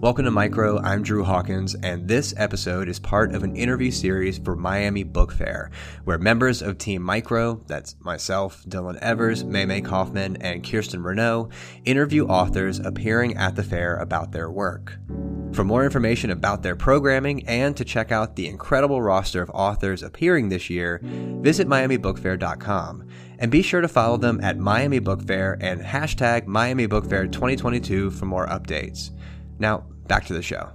Welcome to Micro. I'm Drew Hawkins, and this episode is part of an interview series for Miami Book Fair, where members of Team Micro, that's myself, Dylan Evers, Maymay Kaufman, and Kirsten Renault, interview authors appearing at the fair about their work. For more information about their programming and to check out the incredible roster of authors appearing this year, visit MiamiBookFair.com and be sure to follow them at Miami Book Fair and hashtag Miami Book Fair 2022 for more updates. Now, back to the show.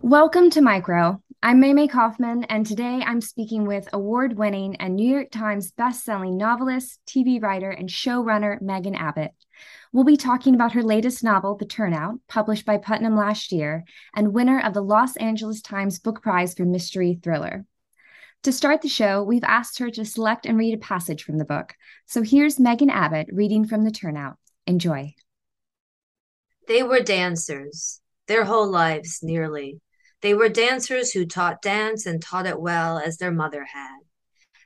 Welcome to Micro. I'm Maymay Kaufman, and today I'm speaking with award winning and New York Times bestselling novelist, TV writer, and showrunner Megan Abbott. We'll be talking about her latest novel, The Turnout, published by Putnam last year, and winner of the Los Angeles Times Book Prize for Mystery Thriller. To start the show, we've asked her to select and read a passage from the book. So here's Megan Abbott reading from The Turnout. Enjoy. They were dancers, their whole lives nearly. They were dancers who taught dance and taught it well as their mother had.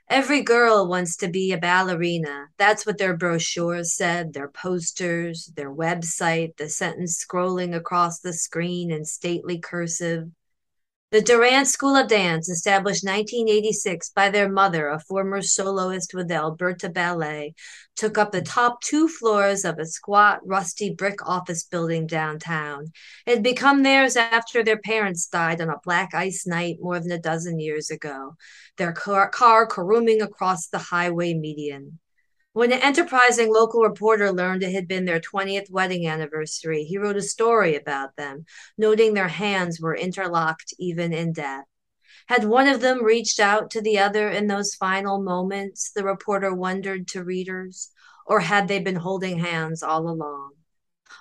Every girl wants to be a ballerina. That's what their brochures said, their posters, their website, the sentence scrolling across the screen in stately cursive. The Durant School of Dance, established 1986 by their mother, a former soloist with the Alberta Ballet, took up the top two floors of a squat, rusty brick office building downtown. It had become theirs after their parents died on a black ice night more than a dozen years ago, their car, car caroming across the highway median. When an enterprising local reporter learned it had been their 20th wedding anniversary, he wrote a story about them, noting their hands were interlocked even in death. Had one of them reached out to the other in those final moments, the reporter wondered to readers, or had they been holding hands all along?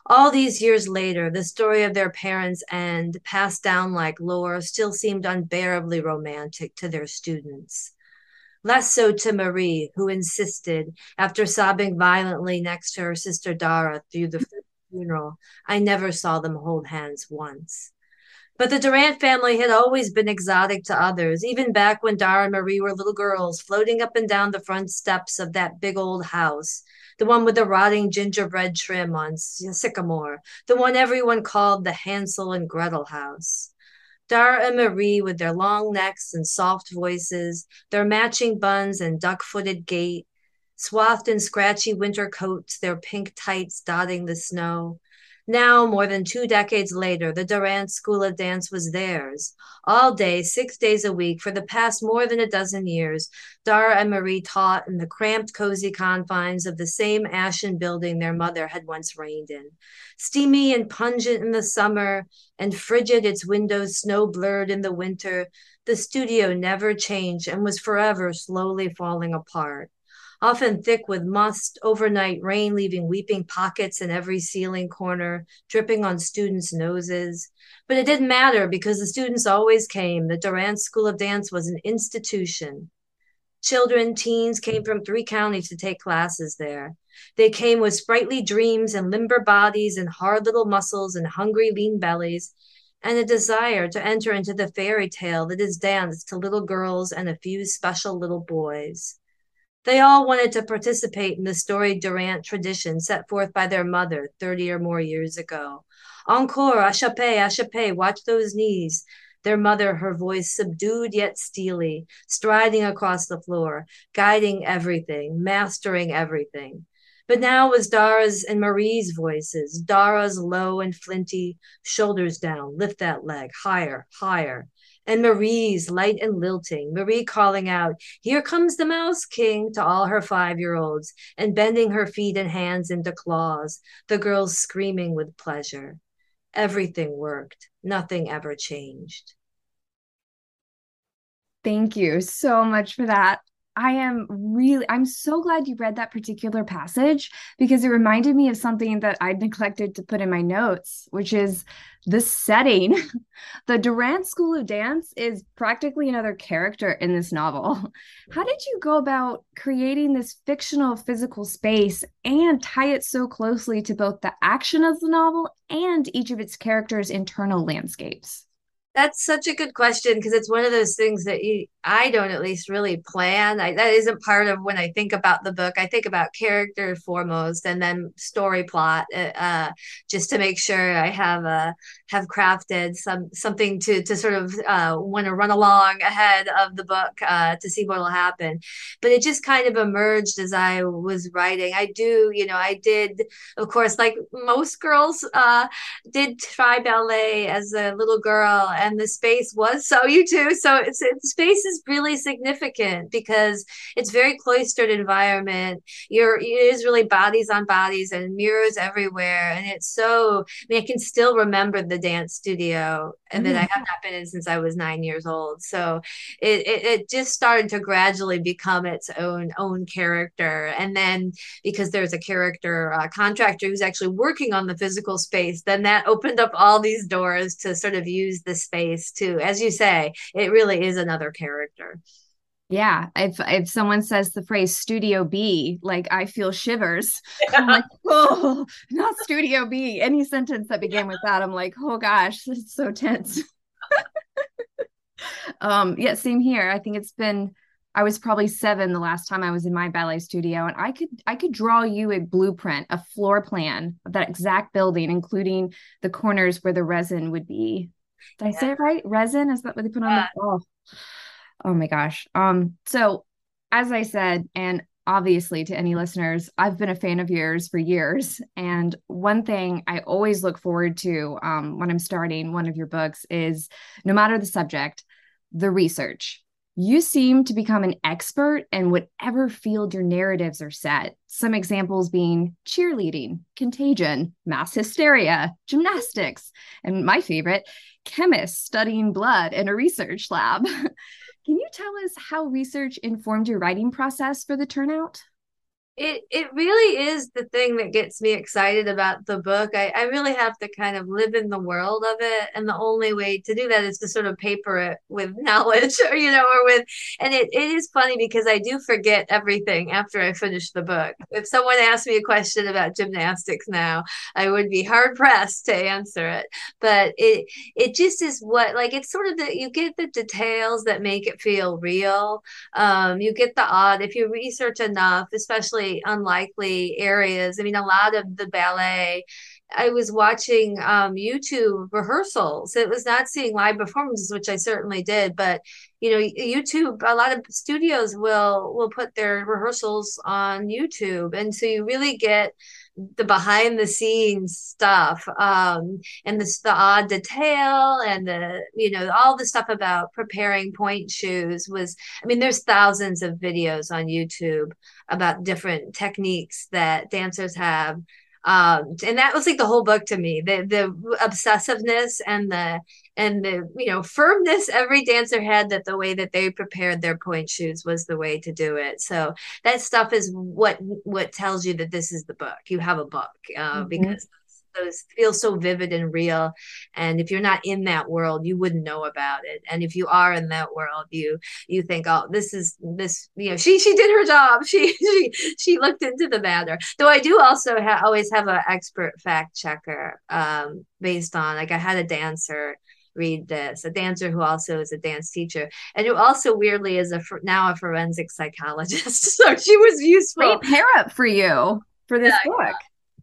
All these years later, the story of their parents' end, passed down like lore, still seemed unbearably romantic to their students less so to Marie, who insisted, after sobbing violently next to her sister Dara through the funeral, I never saw them hold hands once. But the Durant family had always been exotic to others, even back when Dara and Marie were little girls, floating up and down the front steps of that big old house, the one with the rotting gingerbread trim on sycamore, the one everyone called the Hansel and Gretel house. Dara and Marie, with their long necks and soft voices, their matching buns and duck footed gait, swathed in scratchy winter coats, their pink tights dotting the snow, now, more than two decades later, the Durant School of Dance was theirs. All day, six days a week, for the past more than a dozen years, Dara and Marie taught in the cramped, cozy confines of the same ashen building their mother had once reigned in. Steamy and pungent in the summer, and frigid, its windows snow blurred in the winter, the studio never changed and was forever slowly falling apart often thick with must, overnight rain leaving weeping pockets in every ceiling corner, dripping on students' noses. But it didn't matter because the students always came. The Durant School of Dance was an institution. Children, teens came from three counties to take classes there. They came with sprightly dreams and limber bodies and hard little muscles and hungry, lean bellies, and a desire to enter into the fairy tale that is danced to little girls and a few special little boys. They all wanted to participate in the storied Durant tradition set forth by their mother 30 or more years ago. Encore, échappé, échappé, watch those knees. Their mother, her voice subdued yet steely, striding across the floor, guiding everything, mastering everything. But now was Dara's and Marie's voices, Dara's low and flinty, shoulders down, lift that leg, higher, higher and Marie's light and lilting, Marie calling out, Here comes the Mouse King to all her five year olds, and bending her feet and hands into claws, the girls screaming with pleasure. Everything worked, nothing ever changed. Thank you so much for that. I am really, I'm so glad you read that particular passage because it reminded me of something that I'd neglected to put in my notes, which is the setting. the Durant School of Dance is practically another character in this novel. How did you go about creating this fictional physical space and tie it so closely to both the action of the novel and each of its characters' internal landscapes? That's such a good question because it's one of those things that you, I don't at least really plan. I, that isn't part of when I think about the book. I think about character foremost, and then story plot, uh, uh just to make sure I have uh, have crafted some something to to sort of uh, want to run along ahead of the book uh, to see what will happen. But it just kind of emerged as I was writing. I do, you know, I did, of course, like most girls, uh, did try ballet as a little girl and the space was so you too. So it's, it's space is really significant because it's very cloistered environment. You're it is really bodies on bodies and mirrors everywhere. And it's so i mean i can still remember the dance studio and mm-hmm. that i have not been in since i was nine years old. So it, it, it just started to gradually become its own own character. And then because there's a character uh, contractor who's actually working on the physical space then that opened up all these doors to sort of use the space too. As you say, it really is another character. Yeah, if if someone says the phrase Studio B, like I feel shivers. Yeah. I'm like, oh, not Studio B. Any sentence that began with that, I'm like, oh gosh, it's so tense. um, yeah, same here. I think it's been I was probably seven the last time I was in my ballet studio, and I could I could draw you a blueprint, a floor plan of that exact building, including the corners where the resin would be. Did I say it right? Resin is that what they put on the oh. oh my gosh. Um so as I said and obviously to any listeners, I've been a fan of yours for years and one thing I always look forward to um, when I'm starting one of your books is no matter the subject, the research you seem to become an expert in whatever field your narratives are set. Some examples being cheerleading, contagion, mass hysteria, gymnastics, and my favorite, chemists studying blood in a research lab. Can you tell us how research informed your writing process for the turnout? It it really is the thing that gets me excited about the book. I, I really have to kind of live in the world of it. And the only way to do that is to sort of paper it with knowledge or, you know, or with, and it, it is funny because I do forget everything after I finish the book. If someone asked me a question about gymnastics now, I would be hard pressed to answer it. But it, it just is what, like, it's sort of that you get the details that make it feel real. Um, you get the odd, if you research enough, especially unlikely areas. I mean, a lot of the ballet, I was watching um, YouTube rehearsals. It was not seeing live performances, which I certainly did, but you know, YouTube. A lot of studios will will put their rehearsals on YouTube, and so you really get the behind the scenes stuff um, and the, the odd detail and the you know all the stuff about preparing pointe shoes was i mean there's thousands of videos on youtube about different techniques that dancers have um, and that was like the whole book to me the the obsessiveness and the and the you know firmness every dancer had that the way that they prepared their pointe shoes was the way to do it so that stuff is what what tells you that this is the book you have a book uh, mm-hmm. because those feel so vivid and real and if you're not in that world you wouldn't know about it and if you are in that world you you think oh this is this you know she she did her job she she she looked into the matter though i do also ha- always have an expert fact checker um based on like i had a dancer read this. A dancer who also is a dance teacher, and who also weirdly is a now a forensic psychologist. so she was useful. Great pair up for you for this Yeah, book. Yeah,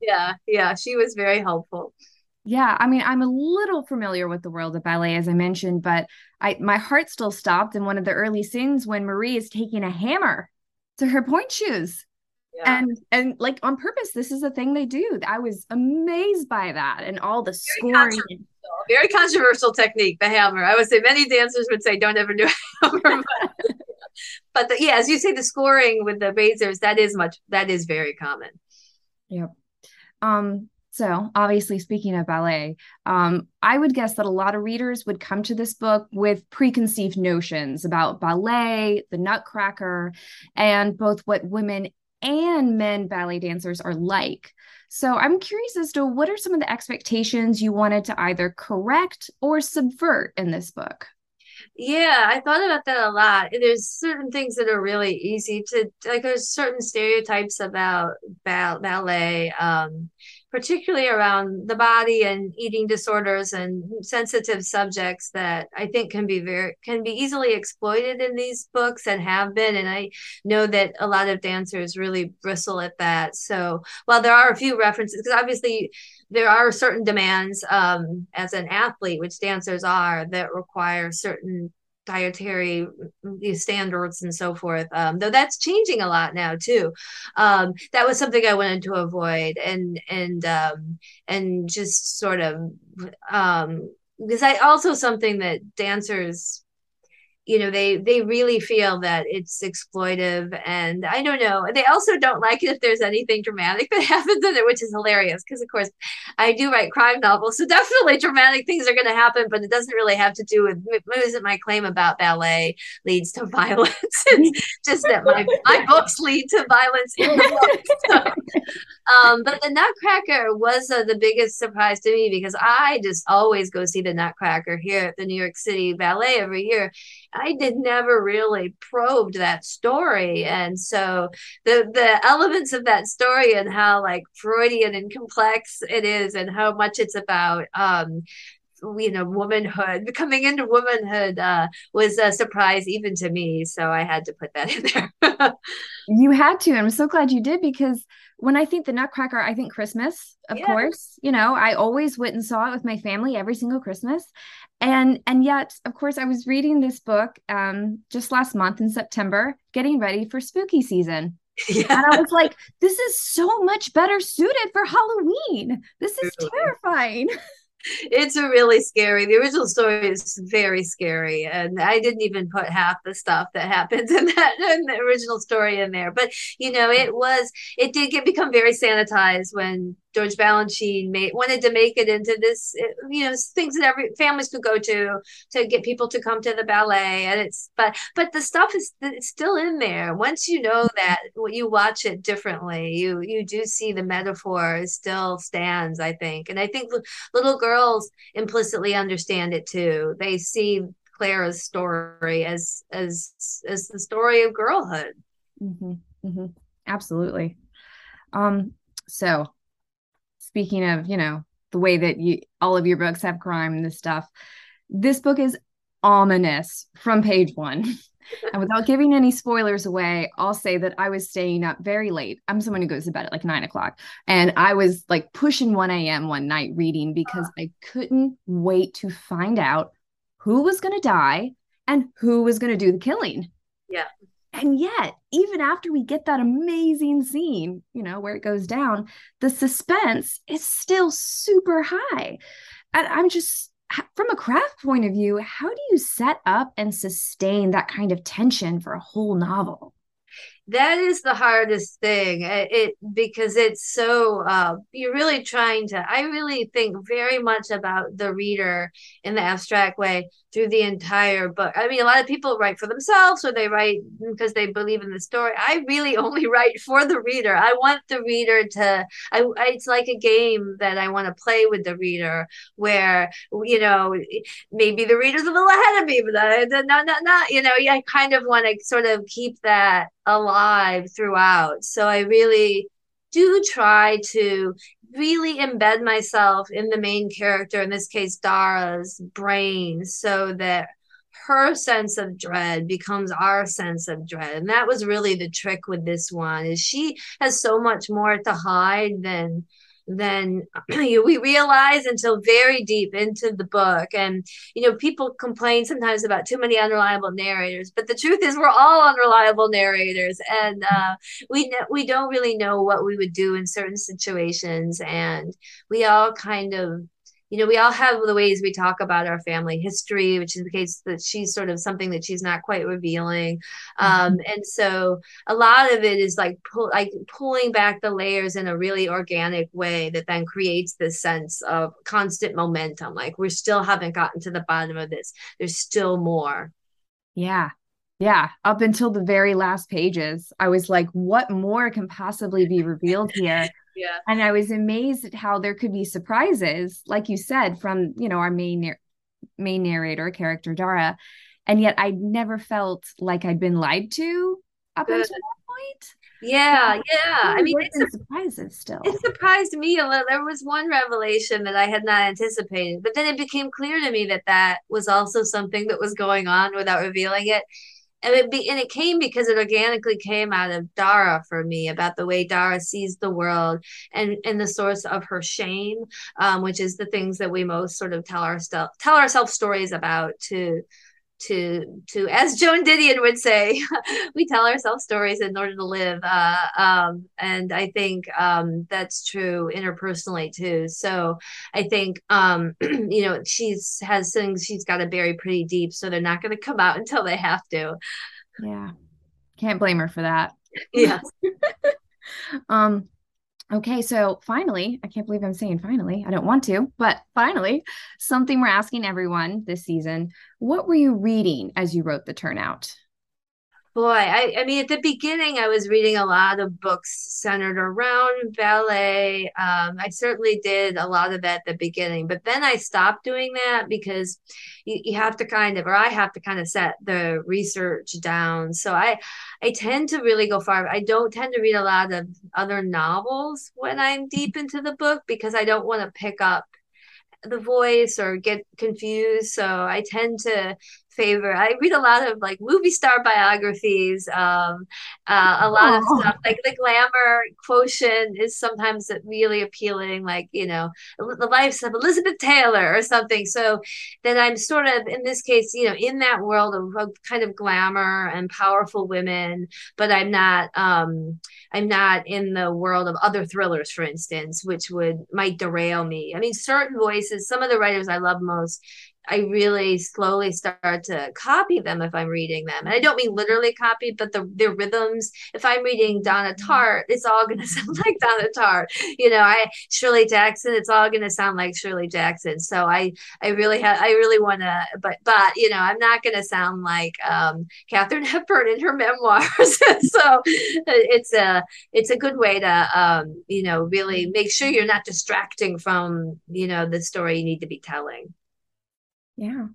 yeah, yeah. she was very helpful. Yeah, I mean, I'm a little familiar with the world of ballet, as I mentioned, but I my heart still stopped in one of the early scenes when Marie is taking a hammer to her pointe shoes. Yeah. And and like on purpose, this is a thing they do. I was amazed by that and all the scoring. controversial. very controversial technique, the hammer. I would say many dancers would say don't ever do a hammer. But, but the, yeah, as you say, the scoring with the razors, that is much that is very common. Yep. Um, so obviously speaking of ballet, um, I would guess that a lot of readers would come to this book with preconceived notions about ballet, the nutcracker, and both what women and men ballet dancers are like. So I'm curious as to what are some of the expectations you wanted to either correct or subvert in this book? Yeah, I thought about that a lot. There's certain things that are really easy to like. There's certain stereotypes about ba ballet, um, particularly around the body and eating disorders and sensitive subjects that I think can be very can be easily exploited in these books and have been. And I know that a lot of dancers really bristle at that. So while there are a few references, because obviously there are certain demands um, as an athlete, which dancers are, that require certain dietary standards and so forth. Um, though that's changing a lot now too. Um, that was something I wanted to avoid, and and um, and just sort of um, because I also something that dancers you know they they really feel that it's exploitive and i don't know they also don't like it if there's anything dramatic that happens in it which is hilarious because of course i do write crime novels so definitely dramatic things are going to happen but it doesn't really have to do with isn't my claim about ballet leads to violence. It's just that my, my books lead to violence. In the books so, um, but the nutcracker was uh, the biggest surprise to me because i just always go see the nutcracker here at the new york city ballet every year I did never really probed that story. And so the the elements of that story and how like Freudian and complex it is and how much it's about um you know womanhood coming into womanhood uh, was a surprise even to me so i had to put that in there. You had to and i'm so glad you did because when i think the nutcracker i think christmas of yeah. course you know i always went and saw it with my family every single christmas and and yet of course i was reading this book um just last month in september getting ready for spooky season. Yeah. and i was like this is so much better suited for halloween. This is terrifying it's a really scary the original story is very scary and i didn't even put half the stuff that happens in that in the original story in there but you know it was it did get become very sanitized when George Balanchine made wanted to make it into this, you know, things that every families could go to to get people to come to the ballet. And it's but but the stuff is it's still in there. Once you know that, you watch it differently. You you do see the metaphor still stands. I think, and I think little girls implicitly understand it too. They see Clara's story as as as the story of girlhood. Mm-hmm, mm-hmm. Absolutely. Um, so speaking of, you know, the way that you all of your books have crime and this stuff, this book is ominous from page one. and without giving any spoilers away, I'll say that I was staying up very late. I'm someone who goes to bed at like nine o'clock. And I was like pushing 1 a.m. one night reading because I couldn't wait to find out who was going to die and who was going to do the killing. Yeah. And yet, even after we get that amazing scene, you know, where it goes down, the suspense is still super high. And I'm just, from a craft point of view, how do you set up and sustain that kind of tension for a whole novel? That is the hardest thing it, it because it's so uh, you're really trying to i really think very much about the reader in the abstract way through the entire book. I mean a lot of people write for themselves or they write because they believe in the story. I really only write for the reader. I want the reader to I, I it's like a game that i want to play with the reader where you know maybe the reader's a little ahead of me but not not not you know i kind of want to sort of keep that alive throughout. So I really do try to really embed myself in the main character, in this case, Dara's brain, so that her sense of dread becomes our sense of dread and that was really the trick with this one is she has so much more to hide than than we realize until very deep into the book. And you know people complain sometimes about too many unreliable narrators but the truth is we're all unreliable narrators. And uh, we we don't really know what we would do in certain situations. And we all kind of you know, we all have the ways we talk about our family history, which is the case that she's sort of something that she's not quite revealing. Um, mm-hmm. and so a lot of it is like pull, like pulling back the layers in a really organic way that then creates this sense of constant momentum. Like we still haven't gotten to the bottom of this. There's still more. Yeah. Yeah, up until the very last pages, I was like, what more can possibly be revealed here? yeah. And I was amazed at how there could be surprises, like you said, from, you know, our main main narrator character Dara. And yet I'd never felt like I'd been lied to up Good. until that point. Yeah, yeah. I mean, it's surprises still. It surprised me a little. There was one revelation that I had not anticipated, but then it became clear to me that that was also something that was going on without revealing it and it be and it came because it organically came out of Dara for me about the way Dara sees the world and and the source of her shame, um, which is the things that we most sort of tell ourselves tell ourselves stories about to to to as joan didion would say we tell ourselves stories in order to live uh, um, and i think um, that's true interpersonally too. So i think um, you know she's has things she's got to bury pretty deep so they're not going to come out until they have to. Yeah. Can't blame her for that. Yeah. Um Okay, so finally, I can't believe I'm saying finally. I don't want to, but finally, something we're asking everyone this season. What were you reading as you wrote the turnout? Boy I, I mean at the beginning i was reading a lot of books centered around ballet. Um, i certainly did a lot of that at the beginning but then i stopped doing that because you, you have to kind of or i have to kind of set the research down. So i i tend to really go far. I don't tend to read a lot of other novels when i'm deep into the book because i don't want to pick up the voice or get confused. So I tend to favor. I read a lot of like movie star biographies. Um, uh, a lot of stuff like the glamour quotient is sometimes really appealing. Like you know, the lives of Elizabeth Taylor or something. So then I'm sort of in this case, you know, in that world of, of kind of glamour and powerful women, but I'm not. Um, I'm not in the world of other thrillers, for instance, which would might derail me. I mean, certain voices. Some of the writers I love most I really slowly start to copy them if I'm reading them. And I don't mean literally copy, but the their rhythms. If I'm reading Donna mm-hmm. Tartt, it's all gonna sound like Donna Tartt. You know, I Shirley Jackson, it's all gonna sound like Shirley Jackson. So I I really have I really wanna but but you know, I'm not gonna sound like um Katharine Hepburn in her memoirs. so it's a it's a good way to um, you know, really make sure you're not distracting from, you know, the story you need to be telling. Yeah.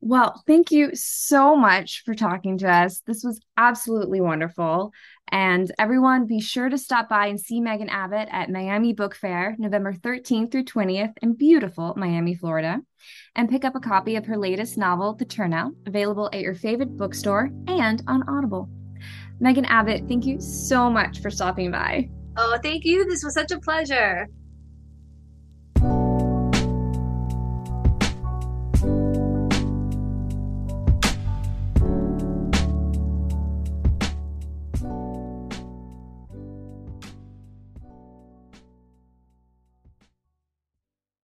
Well, thank you so much for talking to us. This was absolutely wonderful. And everyone, be sure to stop by and see Megan Abbott at Miami Book Fair, November 13th through 20th in beautiful Miami, Florida. And pick up a copy of her latest novel, The Turnout, available at your favorite bookstore and on Audible. Megan Abbott, thank you so much for stopping by. Oh, thank you. This was such a pleasure.